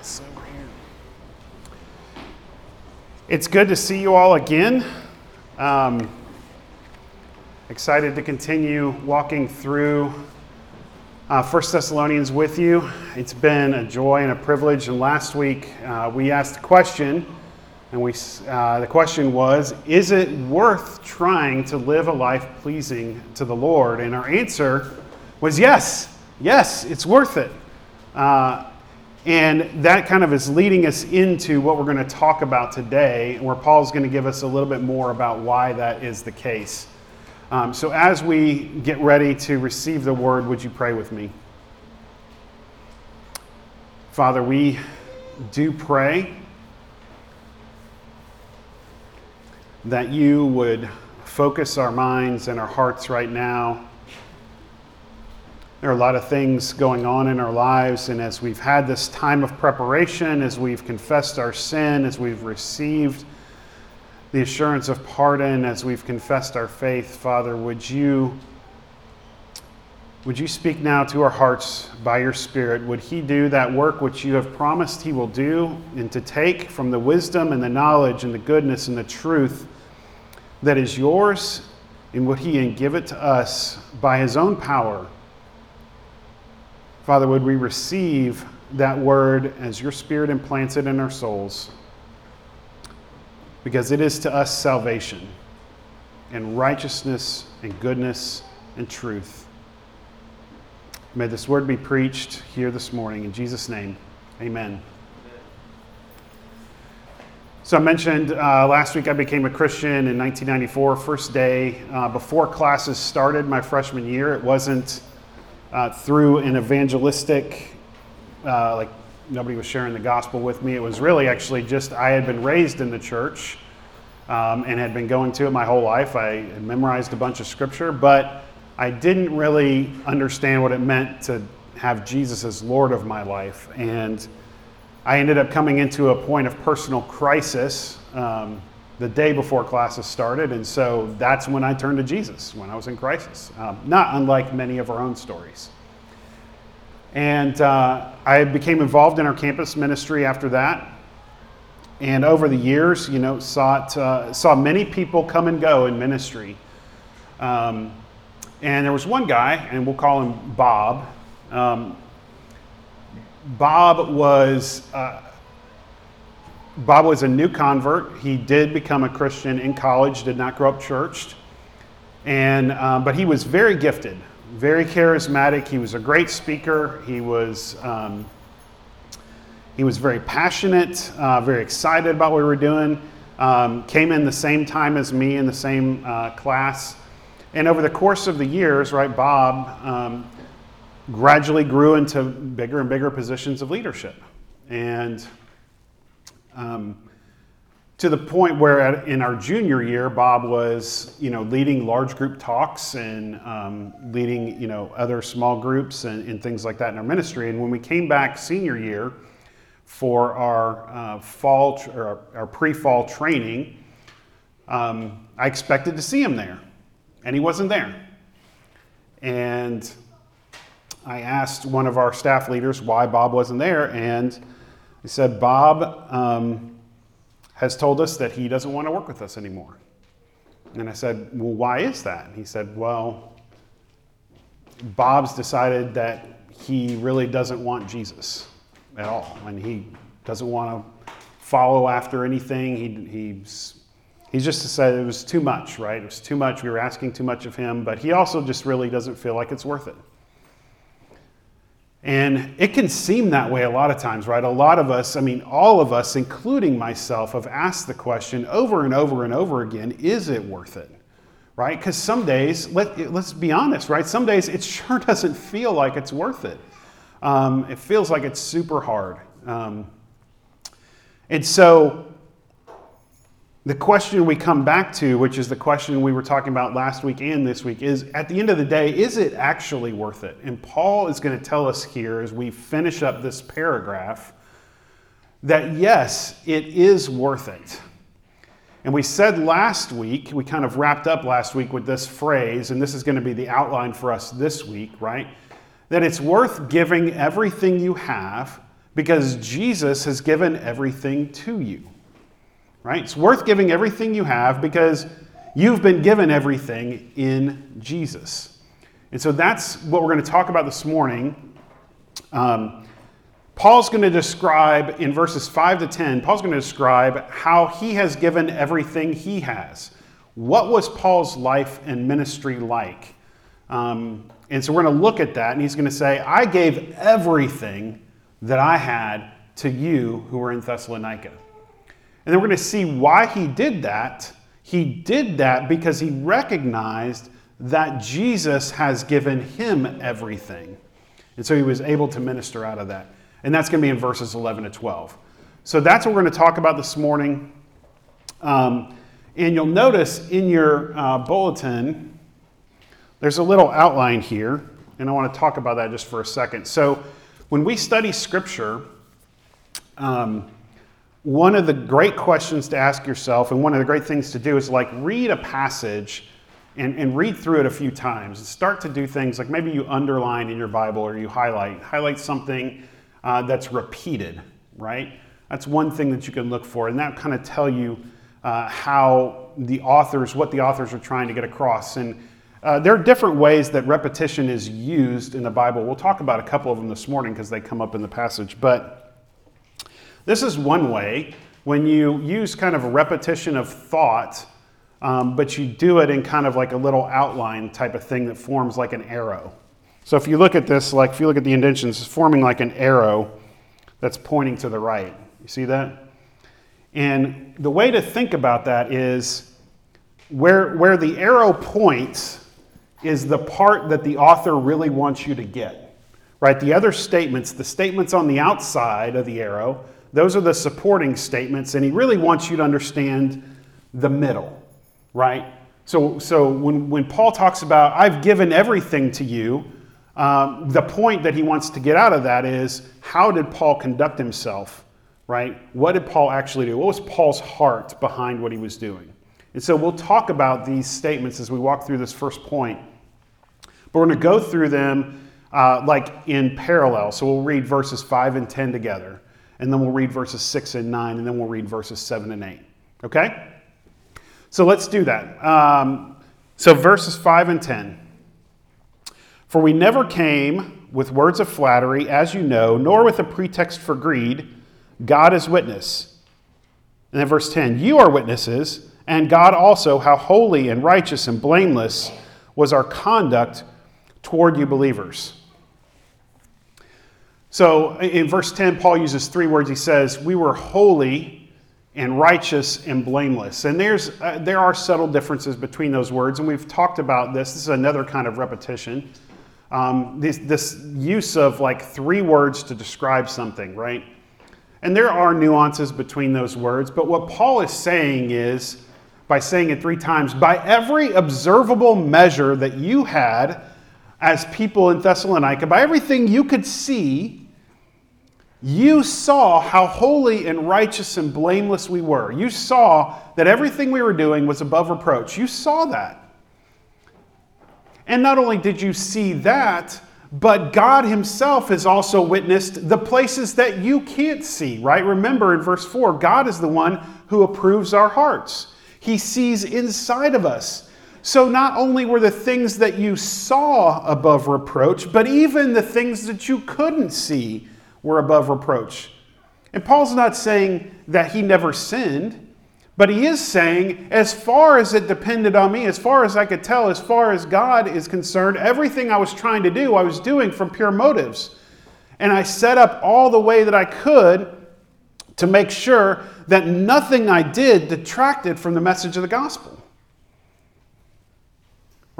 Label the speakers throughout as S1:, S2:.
S1: over here. It's good to see you all again. Um, excited to continue walking through uh, 1 Thessalonians with you. It's been a joy and a privilege. And last week uh, we asked a question, and we, uh, the question was Is it worth trying to live a life pleasing to the Lord? And our answer was yes, yes, it's worth it. Uh, and that kind of is leading us into what we're going to talk about today, where Paul's going to give us a little bit more about why that is the case. Um, so, as we get ready to receive the word, would you pray with me? Father, we do pray that you would focus our minds and our hearts right now there are a lot of things going on in our lives, and as we've had this time of preparation, as we've confessed our sin, as we've received the assurance of pardon, as we've confessed our faith, Father, would you would you speak now to our hearts by your Spirit? Would He do that work which you have promised He will do, and to take from the wisdom and the knowledge and the goodness and the truth that is yours, and would He give it to us by His own power? Father, would we receive that word as your Spirit implants it in our souls? Because it is to us salvation and righteousness and goodness and truth. May this word be preached here this morning. In Jesus' name, amen. So, I mentioned uh, last week I became a Christian in 1994, first day uh, before classes started my freshman year. It wasn't uh, through an evangelistic, uh, like nobody was sharing the gospel with me. It was really actually just I had been raised in the church um, and had been going to it my whole life. I had memorized a bunch of scripture, but I didn't really understand what it meant to have Jesus as Lord of my life. And I ended up coming into a point of personal crisis. Um, the day before classes started. And so that's when I turned to Jesus, when I was in crisis, um, not unlike many of our own stories. And uh, I became involved in our campus ministry after that. And over the years, you know, saw, uh, saw many people come and go in ministry. Um, and there was one guy, and we'll call him Bob. Um, Bob was uh, Bob was a new convert. He did become a Christian in college, did not grow up churched. And, um, but he was very gifted, very charismatic. He was a great speaker. He was, um, he was very passionate, uh, very excited about what we were doing. Um, came in the same time as me in the same uh, class. And over the course of the years, right, Bob um, gradually grew into bigger and bigger positions of leadership. And um, to the point where at, in our junior year, Bob was, you know, leading large group talks and um, leading, you know, other small groups and, and, things like that in our ministry. And when we came back senior year for our uh, fall or our, our, pre-fall training, um, I expected to see him there, and he wasn't there. And I asked one of our staff leaders why Bob wasn't there, and he said, Bob um, has told us that he doesn't want to work with us anymore. And I said, Well, why is that? And he said, Well, Bob's decided that he really doesn't want Jesus at all. And he doesn't want to follow after anything. He, he's, he's just said it was too much, right? It was too much. We were asking too much of him. But he also just really doesn't feel like it's worth it. And it can seem that way a lot of times, right? A lot of us, I mean, all of us, including myself, have asked the question over and over and over again is it worth it? Right? Because some days, let, let's be honest, right? Some days it sure doesn't feel like it's worth it. Um, it feels like it's super hard. Um, and so the question we come back to, which is the question we were talking about last week and this week, is at the end of the day, is it actually worth it? And Paul is going to tell us here as we finish up this paragraph that yes, it is worth it. And we said last week, we kind of wrapped up last week with this phrase, and this is going to be the outline for us this week, right? That it's worth giving everything you have because Jesus has given everything to you. Right? It's worth giving everything you have because you've been given everything in Jesus. And so that's what we're going to talk about this morning. Um, Paul's going to describe in verses 5 to 10, Paul's going to describe how he has given everything he has. What was Paul's life and ministry like? Um, and so we're going to look at that, and he's going to say, I gave everything that I had to you who were in Thessalonica. And then we're going to see why he did that. He did that because he recognized that Jesus has given him everything. And so he was able to minister out of that. And that's going to be in verses 11 to 12. So that's what we're going to talk about this morning. Um, and you'll notice in your uh, bulletin, there's a little outline here. And I want to talk about that just for a second. So when we study Scripture, um, one of the great questions to ask yourself and one of the great things to do is like read a passage and, and read through it a few times and start to do things like maybe you underline in your bible or you highlight highlight something uh, that's repeated right? That's one thing that you can look for and that kind of tell you uh, how the authors what the authors are trying to get across. And uh, there are different ways that repetition is used in the bible. We'll talk about a couple of them this morning because they come up in the passage but this is one way when you use kind of a repetition of thought, um, but you do it in kind of like a little outline type of thing that forms like an arrow. So if you look at this, like if you look at the indentions, it's forming like an arrow that's pointing to the right. You see that? And the way to think about that is where, where the arrow points is the part that the author really wants you to get. Right? The other statements, the statements on the outside of the arrow, those are the supporting statements, and he really wants you to understand the middle, right? So, so when, when Paul talks about, I've given everything to you, um, the point that he wants to get out of that is how did Paul conduct himself, right? What did Paul actually do? What was Paul's heart behind what he was doing? And so we'll talk about these statements as we walk through this first point. But we're going to go through them uh, like in parallel. So we'll read verses 5 and 10 together and then we'll read verses 6 and 9, and then we'll read verses 7 and 8. Okay? So let's do that. Um, so, verses 5 and 10. For we never came with words of flattery, as you know, nor with a pretext for greed. God is witness. And then verse 10 You are witnesses, and God also, how holy and righteous and blameless was our conduct toward you believers. So in verse 10, Paul uses three words. He says, We were holy and righteous and blameless. And there's, uh, there are subtle differences between those words, and we've talked about this. This is another kind of repetition. Um, this, this use of like three words to describe something, right? And there are nuances between those words, but what Paul is saying is, by saying it three times, by every observable measure that you had as people in Thessalonica, by everything you could see, you saw how holy and righteous and blameless we were. You saw that everything we were doing was above reproach. You saw that. And not only did you see that, but God Himself has also witnessed the places that you can't see, right? Remember in verse 4, God is the one who approves our hearts, He sees inside of us. So not only were the things that you saw above reproach, but even the things that you couldn't see were above reproach. And Paul's not saying that he never sinned, but he is saying, as far as it depended on me, as far as I could tell, as far as God is concerned, everything I was trying to do, I was doing from pure motives. And I set up all the way that I could to make sure that nothing I did detracted from the message of the gospel.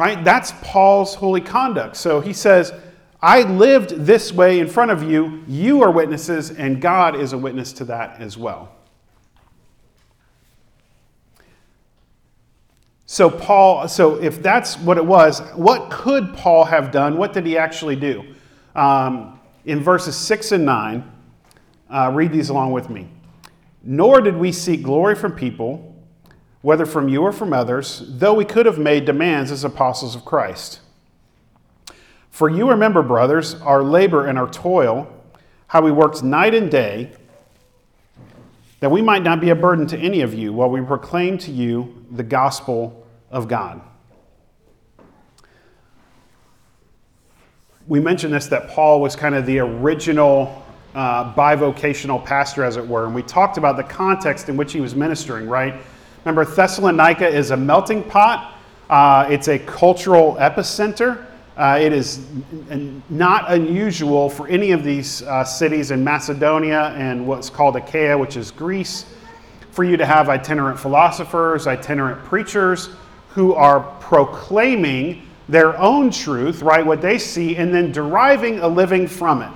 S1: Right? That's Paul's holy conduct. So he says, I lived this way in front of you. You are witnesses, and God is a witness to that as well. So, Paul, so if that's what it was, what could Paul have done? What did he actually do? Um, in verses 6 and 9, uh, read these along with me. Nor did we seek glory from people, whether from you or from others, though we could have made demands as apostles of Christ. For you remember, brothers, our labor and our toil, how we worked night and day that we might not be a burden to any of you while we proclaim to you the gospel of God. We mentioned this that Paul was kind of the original uh, bivocational pastor, as it were, and we talked about the context in which he was ministering, right? Remember, Thessalonica is a melting pot, uh, it's a cultural epicenter. Uh, it is not unusual for any of these uh, cities in Macedonia and what's called Achaia, which is Greece, for you to have itinerant philosophers, itinerant preachers who are proclaiming their own truth, right, what they see, and then deriving a living from it,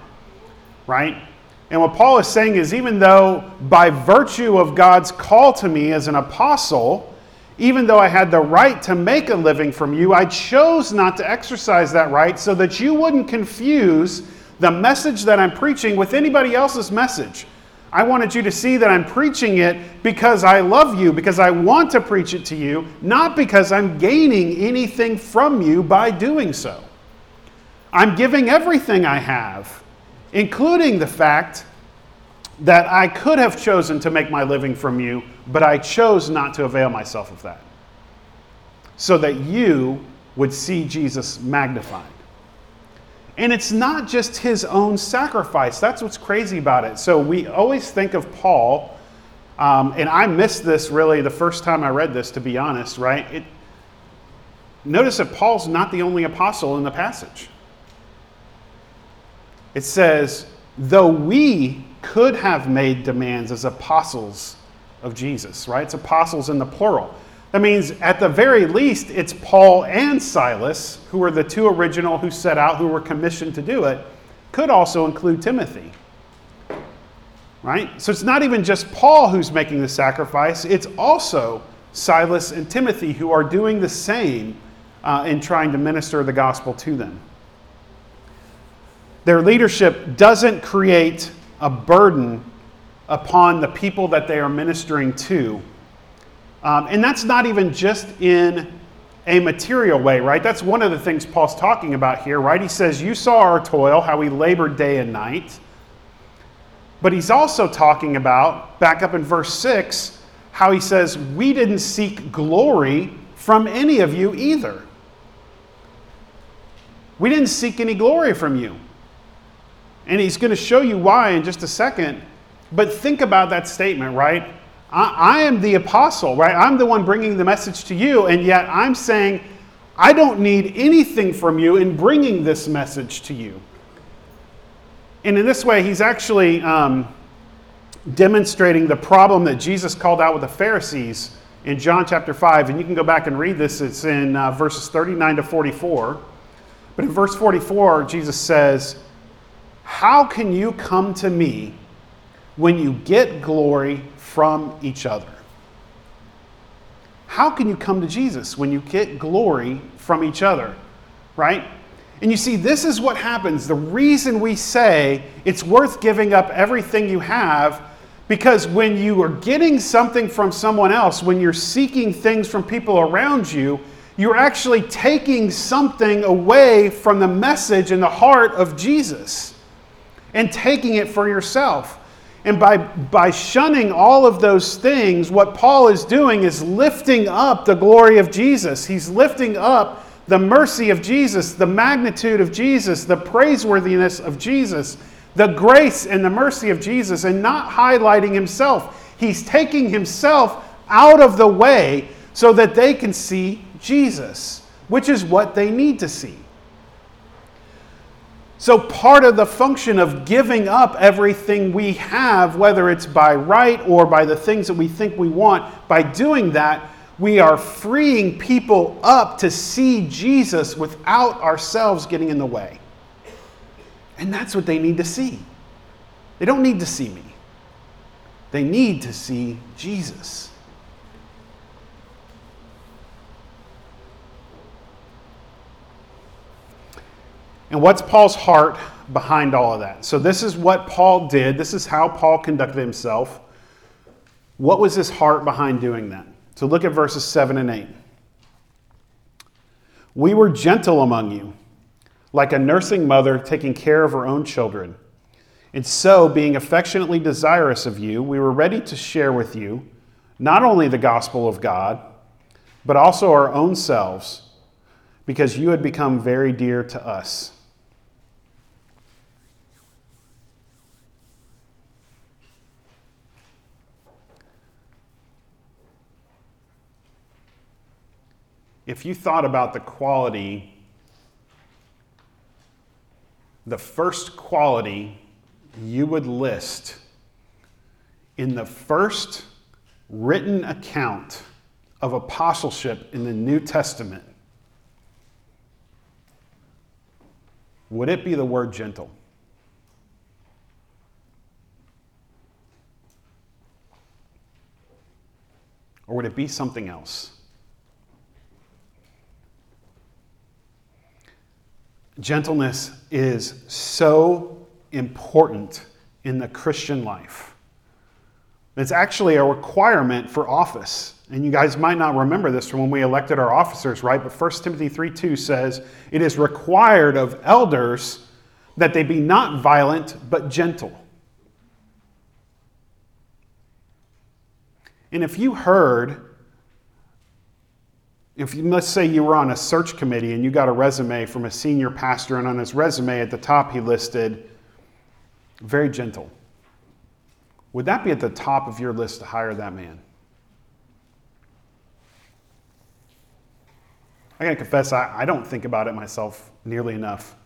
S1: right? And what Paul is saying is even though by virtue of God's call to me as an apostle, even though I had the right to make a living from you, I chose not to exercise that right so that you wouldn't confuse the message that I'm preaching with anybody else's message. I wanted you to see that I'm preaching it because I love you, because I want to preach it to you, not because I'm gaining anything from you by doing so. I'm giving everything I have, including the fact that I could have chosen to make my living from you, but I chose not to avail myself of that. So that you would see Jesus magnified. And it's not just his own sacrifice. That's what's crazy about it. So we always think of Paul, um, and I missed this really the first time I read this, to be honest, right? It, notice that Paul's not the only apostle in the passage. It says, though we could have made demands as apostles of Jesus, right? It's apostles in the plural. That means, at the very least, it's Paul and Silas, who were the two original who set out, who were commissioned to do it. Could also include Timothy, right? So it's not even just Paul who's making the sacrifice, it's also Silas and Timothy who are doing the same uh, in trying to minister the gospel to them. Their leadership doesn't create a burden upon the people that they are ministering to. Um, and that's not even just in a material way, right? That's one of the things Paul's talking about here, right? He says, You saw our toil, how we labored day and night. But he's also talking about, back up in verse 6, how he says, We didn't seek glory from any of you either. We didn't seek any glory from you. And he's going to show you why in just a second. But think about that statement, right? I, I, am the apostle, right? I'm the one bringing the message to you, and yet I'm saying, I don't need anything from you in bringing this message to you. And in this way, he's actually um, demonstrating the problem that Jesus called out with the Pharisees in John chapter 5. And you can go back and read this, it's in uh, verses 39 to 44. But in verse 44, Jesus says, how can you come to me when you get glory from each other? How can you come to Jesus when you get glory from each other? Right? And you see, this is what happens. The reason we say it's worth giving up everything you have, because when you are getting something from someone else, when you're seeking things from people around you, you're actually taking something away from the message and the heart of Jesus and taking it for yourself. And by, by shunning all of those things, what Paul is doing is lifting up the glory of Jesus. He's lifting up the mercy of Jesus, the magnitude of Jesus, the praiseworthiness of Jesus, the grace and the mercy of Jesus, and not highlighting himself. He's taking himself out of the way so that they can see Jesus, which is what they need to see. So, part of the function of giving up everything we have, whether it's by right or by the things that we think we want, by doing that, we are freeing people up to see Jesus without ourselves getting in the way. And that's what they need to see. They don't need to see me, they need to see Jesus. And what's Paul's heart behind all of that? So, this is what Paul did. This is how Paul conducted himself. What was his heart behind doing that? So, look at verses 7 and 8. We were gentle among you, like a nursing mother taking care of her own children. And so, being affectionately desirous of you, we were ready to share with you not only the gospel of God, but also our own selves, because you had become very dear to us. If you thought about the quality, the first quality you would list in the first written account of apostleship in the New Testament, would it be the word gentle? Or would it be something else? Gentleness is so important in the Christian life. It's actually a requirement for office. And you guys might not remember this from when we elected our officers, right? But 1 Timothy 3 2 says, It is required of elders that they be not violent, but gentle. And if you heard, if you, let's say you were on a search committee and you got a resume from a senior pastor, and on his resume at the top he listed, very gentle. Would that be at the top of your list to hire that man? I gotta confess, I, I don't think about it myself nearly enough.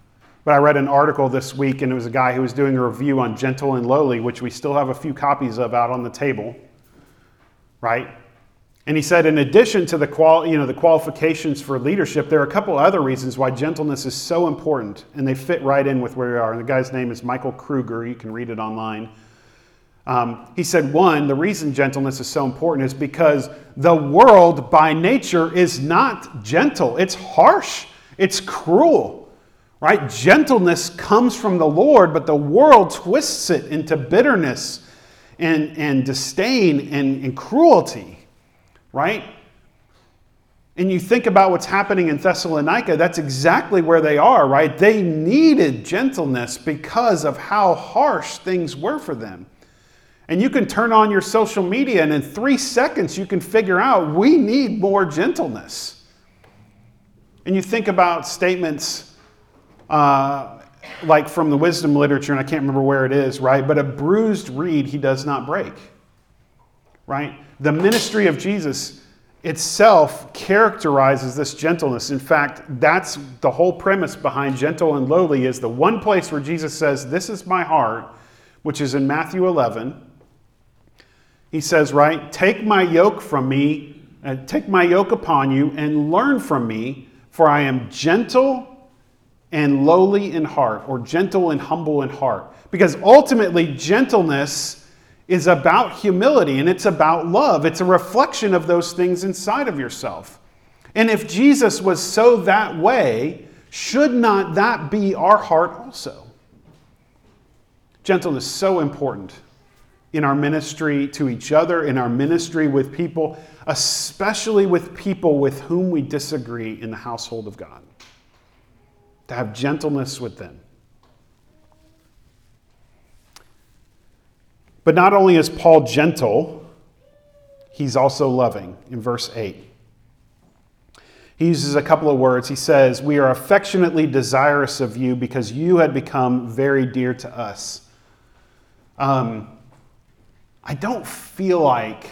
S1: But I read an article this week, and it was a guy who was doing a review on Gentle and Lowly, which we still have a few copies of out on the table, right? And he said, in addition to the, you know, the qualifications for leadership, there are a couple other reasons why gentleness is so important, and they fit right in with where we are. And the guy's name is Michael Kruger. You can read it online. Um, he said, one, the reason gentleness is so important is because the world by nature is not gentle, it's harsh, it's cruel, right? Gentleness comes from the Lord, but the world twists it into bitterness and, and disdain and, and cruelty right? And you think about what's happening in Thessalonica, that's exactly where they are, right? They needed gentleness because of how harsh things were for them. And you can turn on your social media, and in three seconds, you can figure out we need more gentleness. And you think about statements uh, like from the wisdom literature, and I can't remember where it is, right? But a bruised reed he does not break, right? The ministry of Jesus itself characterizes this gentleness. In fact, that's the whole premise behind gentle and lowly is the one place where Jesus says, "This is my heart," which is in Matthew 11. He says, right, "Take my yoke from me, and take my yoke upon you and learn from me, for I am gentle and lowly in heart, or gentle and humble in heart." Because ultimately gentleness is about humility and it's about love. It's a reflection of those things inside of yourself. And if Jesus was so that way, should not that be our heart also? Gentleness is so important in our ministry to each other, in our ministry with people, especially with people with whom we disagree in the household of God. To have gentleness with them. But not only is Paul gentle, he's also loving in verse 8. He uses a couple of words. He says, We are affectionately desirous of you because you had become very dear to us. Um, I don't feel like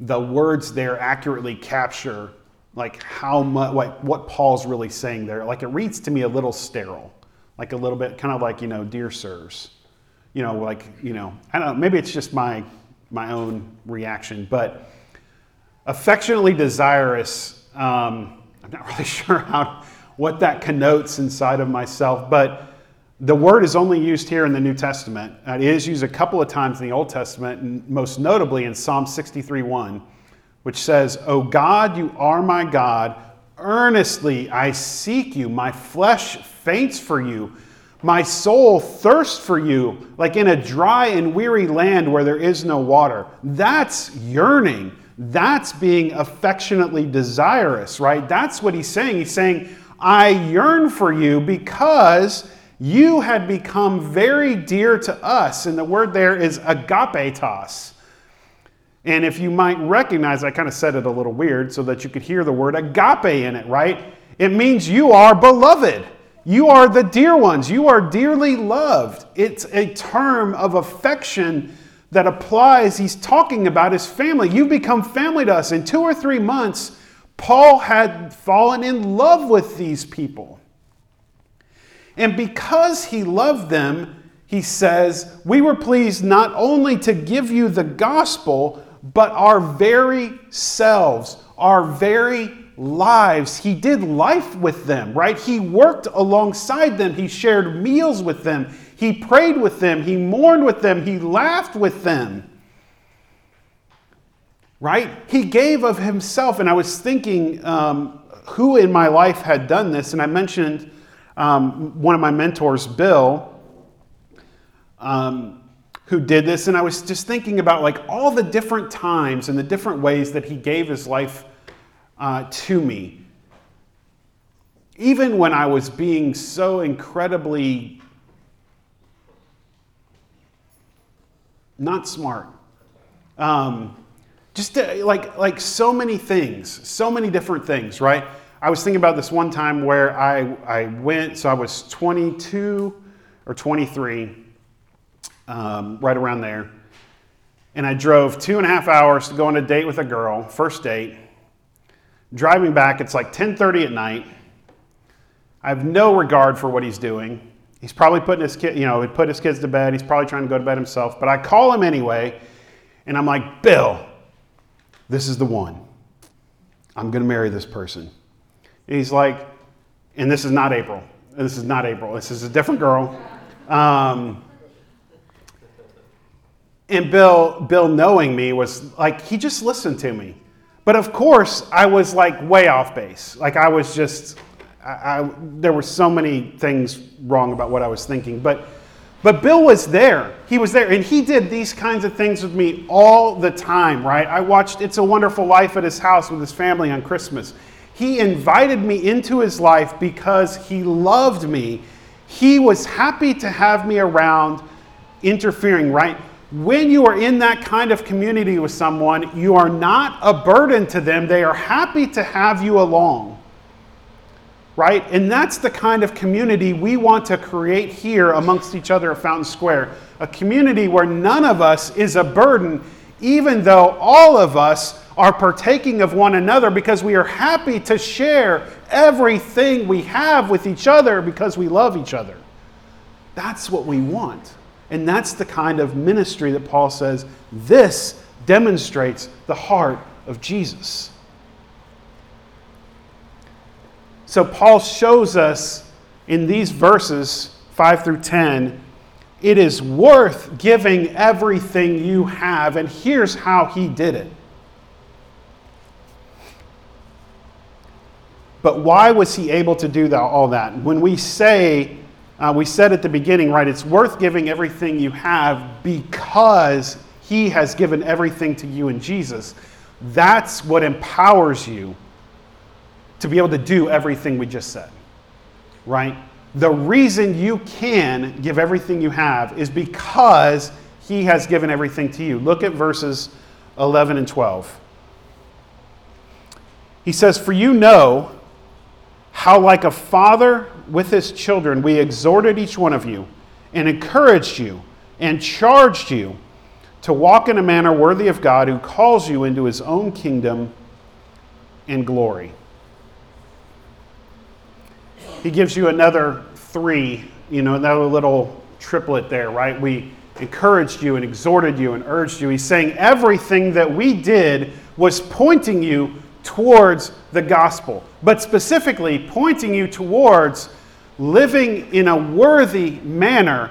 S1: the words there accurately capture like how much like what Paul's really saying there. Like it reads to me a little sterile, like a little bit kind of like you know, dear sirs you know, like, you know, I don't know, maybe it's just my, my own reaction, but affectionately desirous, um, I'm not really sure how, what that connotes inside of myself, but the word is only used here in the New Testament. It is used a couple of times in the Old Testament, and most notably in Psalm 63 1, which says, O God, you are my God. Earnestly I seek you. My flesh faints for you. My soul thirsts for you like in a dry and weary land where there is no water. That's yearning. That's being affectionately desirous, right? That's what he's saying. He's saying, I yearn for you because You had become very dear to us. And the word there is agapetos. And if you might recognize, I kind of said it a little weird so that you could hear the word agape in it, right? It means you are beloved. You are the dear ones. You are dearly loved. It's a term of affection that applies. He's talking about his family. You've become family to us. In two or three months, Paul had fallen in love with these people. And because he loved them, he says, We were pleased not only to give you the gospel, but our very selves, our very lives. He did life with them, right? He worked alongside them. He shared meals with them. He prayed with them. He mourned with them. He laughed with them. Right? He gave of himself. And I was thinking um, who in my life had done this. And I mentioned um, one of my mentors, Bill, um, who did this. And I was just thinking about like all the different times and the different ways that he gave his life uh, to me. Even when I was being so incredibly not smart. Um, just to, uh, like, like so many things, so many different things, right? I was thinking about this one time where I, I went, so I was 22 or 23, um, right around there. And I drove two and a half hours to go on a date with a girl, first date. Driving back, it's like 10:30 at night. I have no regard for what he's doing. He's probably putting his kid, you know, he put his kids to bed. He's probably trying to go to bed himself. But I call him anyway, and I'm like, Bill, this is the one. I'm going to marry this person. And he's like, and this is not April. This is not April. This is a different girl. Um, and Bill, Bill knowing me was like, he just listened to me. But of course, I was like way off base. Like I was just, I, I, there were so many things wrong about what I was thinking. But, but Bill was there. He was there. And he did these kinds of things with me all the time, right? I watched It's a Wonderful Life at his house with his family on Christmas. He invited me into his life because he loved me. He was happy to have me around interfering, right? When you are in that kind of community with someone, you are not a burden to them. They are happy to have you along. Right? And that's the kind of community we want to create here amongst each other at Fountain Square. A community where none of us is a burden, even though all of us are partaking of one another because we are happy to share everything we have with each other because we love each other. That's what we want. And that's the kind of ministry that Paul says this demonstrates the heart of Jesus. So Paul shows us in these verses 5 through 10 it is worth giving everything you have, and here's how he did it. But why was he able to do all that? When we say uh, we said at the beginning, right, it's worth giving everything you have because He has given everything to you in Jesus. That's what empowers you to be able to do everything we just said, right? The reason you can give everything you have is because He has given everything to you. Look at verses 11 and 12. He says, For you know how, like a father with his children, we exhorted each one of you and encouraged you and charged you to walk in a manner worthy of God who calls you into his own kingdom and glory. He gives you another three, you know, another little triplet there, right? We encouraged you and exhorted you and urged you. He's saying everything that we did was pointing you towards the gospel, but specifically pointing you towards living in a worthy manner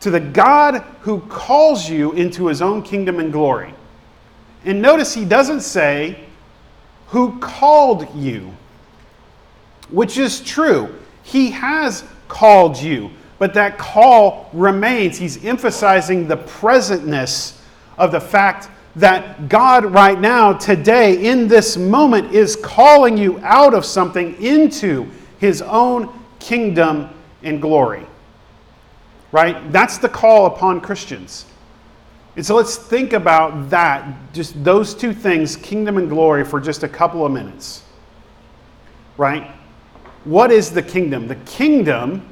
S1: to the God who calls you into his own kingdom and glory. And notice he doesn't say, who called you, which is true. He has called you, but that call remains. He's emphasizing the presentness of the fact that God, right now, today, in this moment, is calling you out of something into His own kingdom and glory. right? That's the call upon Christians. And so let's think about that, just those two things, kingdom and glory, for just a couple of minutes. Right? What is the kingdom? The kingdom,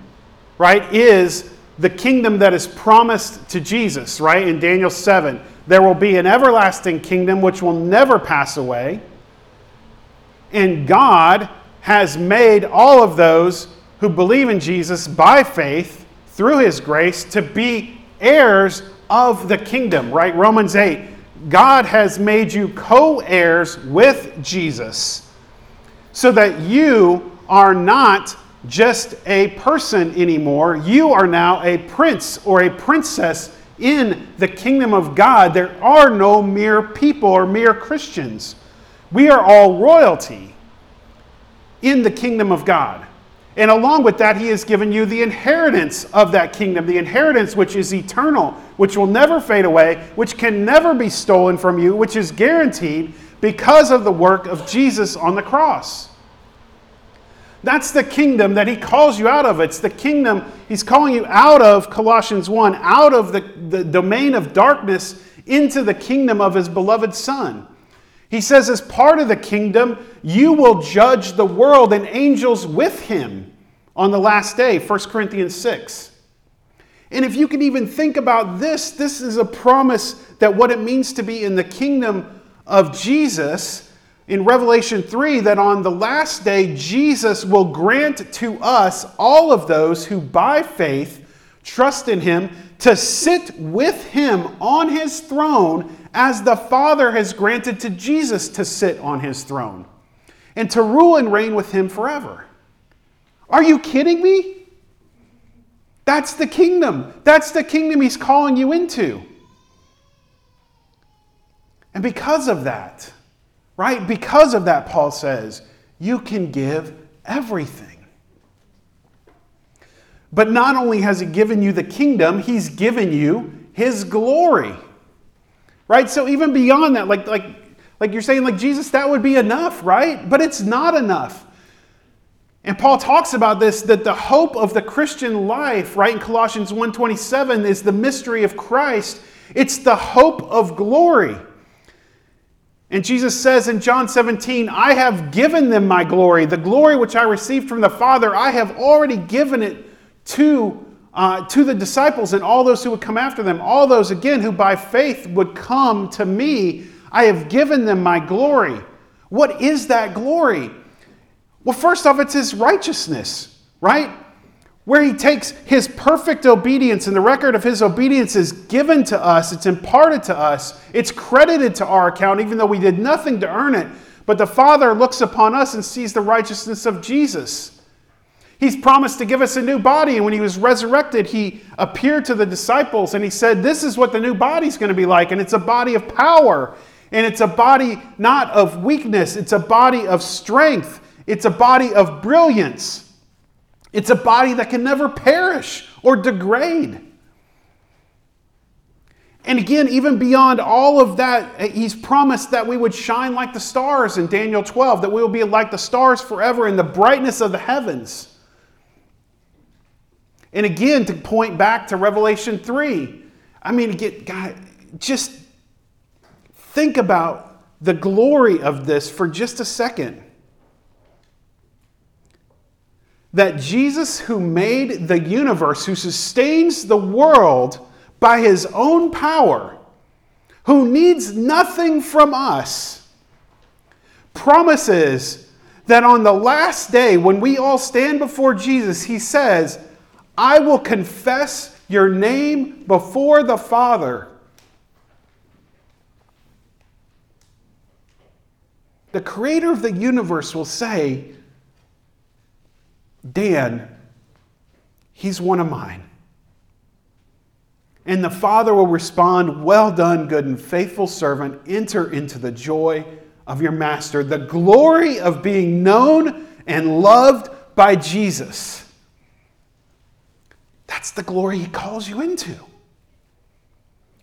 S1: right, is the kingdom that is promised to Jesus, right? In Daniel 7, there will be an everlasting kingdom which will never pass away. And God has made all of those who believe in Jesus by faith through his grace to be heirs of the kingdom, right? Romans 8. God has made you co heirs with Jesus so that you are not just a person anymore. You are now a prince or a princess in the kingdom of God. There are no mere people or mere Christians. We are all royalty in the kingdom of God. And along with that, he has given you the inheritance of that kingdom, the inheritance which is eternal, which will never fade away, which can never be stolen from you, which is guaranteed because of the work of Jesus on the cross. That's the kingdom that he calls you out of. It's the kingdom he's calling you out of, Colossians 1, out of the, the domain of darkness into the kingdom of his beloved Son. He says, as part of the kingdom, you will judge the world and angels with him on the last day, 1 Corinthians 6. And if you can even think about this, this is a promise that what it means to be in the kingdom of Jesus in Revelation 3 that on the last day, Jesus will grant to us, all of those who by faith trust in him, to sit with him on his throne as the Father has granted to Jesus to sit on his throne and to rule and reign with him forever. Are you kidding me? That's the kingdom. That's the kingdom he's calling you into. And because of that, right? Because of that, Paul says, you can give everything. But not only has he given you the kingdom, he's given you his glory. Right? So even beyond that, like, like, like you're saying, like Jesus, that would be enough, right? But it's not enough. And Paul talks about this that the hope of the Christian life, right in Colossians 1:27 is the mystery of Christ. It's the hope of glory. And Jesus says in John 17, I have given them my glory, the glory which I received from the Father, I have already given it to uh, to the disciples and all those who would come after them, all those again who by faith would come to me, I have given them my glory. What is that glory? Well, first off, it's his righteousness, right? Where he takes his perfect obedience and the record of his obedience is given to us, it's imparted to us, it's credited to our account, even though we did nothing to earn it. But the Father looks upon us and sees the righteousness of Jesus. He's promised to give us a new body. And when he was resurrected, he appeared to the disciples and he said, This is what the new body is going to be like. And it's a body of power. And it's a body not of weakness, it's a body of strength. It's a body of brilliance. It's a body that can never perish or degrade. And again, even beyond all of that, he's promised that we would shine like the stars in Daniel 12, that we will be like the stars forever in the brightness of the heavens. And again, to point back to Revelation 3, I mean, get, God, just think about the glory of this for just a second. That Jesus, who made the universe, who sustains the world by his own power, who needs nothing from us, promises that on the last day, when we all stand before Jesus, he says, I will confess your name before the Father. The creator of the universe will say, Dan, he's one of mine. And the Father will respond, Well done, good and faithful servant. Enter into the joy of your master, the glory of being known and loved by Jesus. That's the glory he calls you into.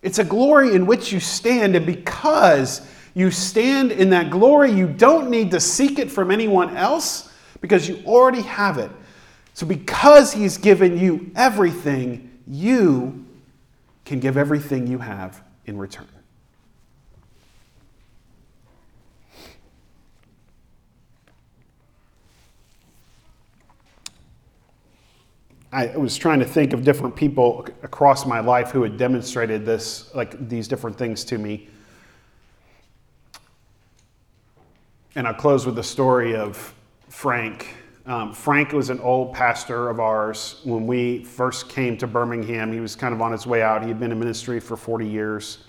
S1: It's a glory in which you stand, and because you stand in that glory, you don't need to seek it from anyone else because you already have it. So, because he's given you everything, you can give everything you have in return. I was trying to think of different people across my life who had demonstrated this, like these different things to me. And I'll close with the story of Frank. Um, Frank was an old pastor of ours. When we first came to Birmingham, he was kind of on his way out. He had been in ministry for 40 years.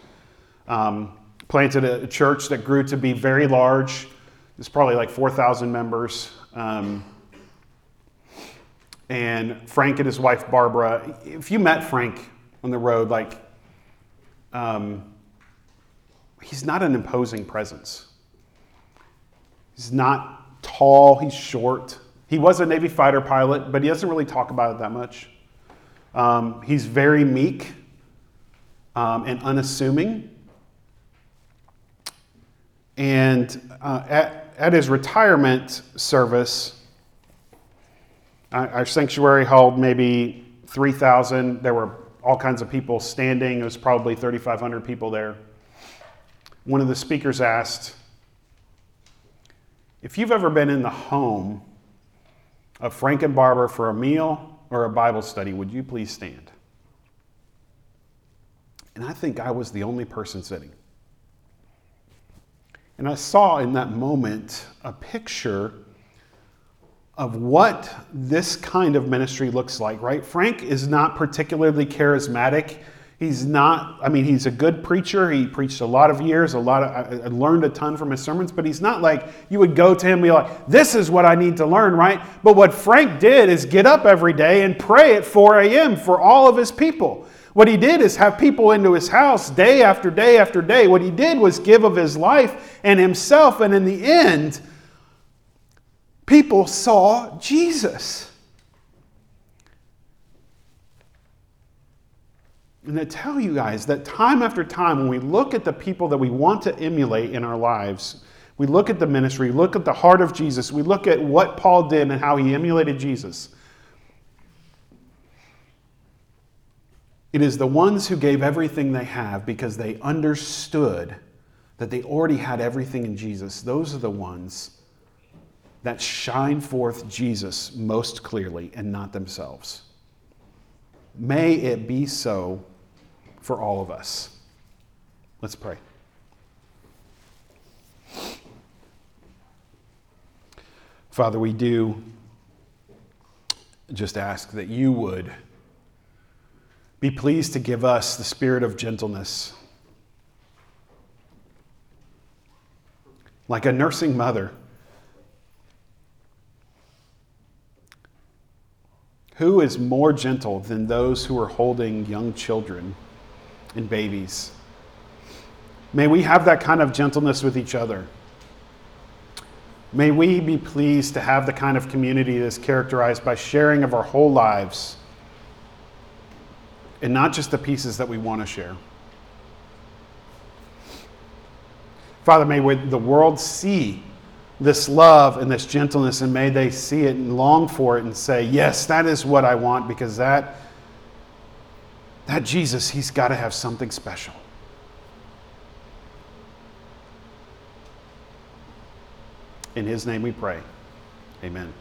S1: Um, planted a church that grew to be very large. There's probably like 4,000 members. Um, and Frank and his wife Barbara. If you met Frank on the road, like, um, he's not an imposing presence. He's not tall, he's short. He was a Navy fighter pilot, but he doesn't really talk about it that much. Um, he's very meek um, and unassuming. And uh, at, at his retirement service, our sanctuary held maybe 3,000. There were all kinds of people standing. It was probably 3,500 people there. One of the speakers asked, If you've ever been in the home of Frank and Barbara for a meal or a Bible study, would you please stand? And I think I was the only person sitting. And I saw in that moment a picture of what this kind of ministry looks like, right? Frank is not particularly charismatic. He's not, I mean, he's a good preacher. He preached a lot of years, a lot of, I learned a ton from his sermons, but he's not like you would go to him and be like, this is what I need to learn, right? But what Frank did is get up every day and pray at 4 a.m. for all of his people. What he did is have people into his house day after day after day. What he did was give of his life and himself, and in the end, people saw Jesus. And I tell you guys that time after time, when we look at the people that we want to emulate in our lives, we look at the ministry, look at the heart of Jesus, we look at what Paul did and how he emulated Jesus. It is the ones who gave everything they have because they understood that they already had everything in Jesus. Those are the ones that shine forth Jesus most clearly and not themselves. May it be so for all of us. Let's pray. Father, we do just ask that you would be pleased to give us the spirit of gentleness. Like a nursing mother Who is more gentle than those who are holding young children and babies? May we have that kind of gentleness with each other. May we be pleased to have the kind of community that is characterized by sharing of our whole lives and not just the pieces that we want to share. Father, may the world see this love and this gentleness, and may they see it and long for it and say, Yes, that is what I want because that, that Jesus, he's got to have something special. In his name we pray. Amen.